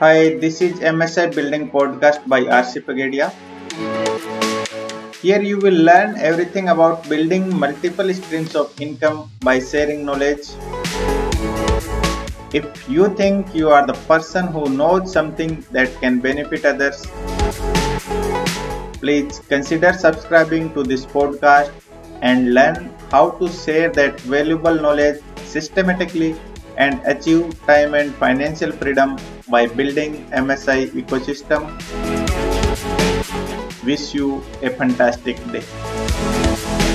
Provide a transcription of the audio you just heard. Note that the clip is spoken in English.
Hi, this is MSI Building Podcast by RC Pagadia. Here you will learn everything about building multiple streams of income by sharing knowledge. If you think you are the person who knows something that can benefit others, please consider subscribing to this podcast and learn how to share that valuable knowledge systematically and achieve time and financial freedom by building MSI ecosystem. Wish you a fantastic day.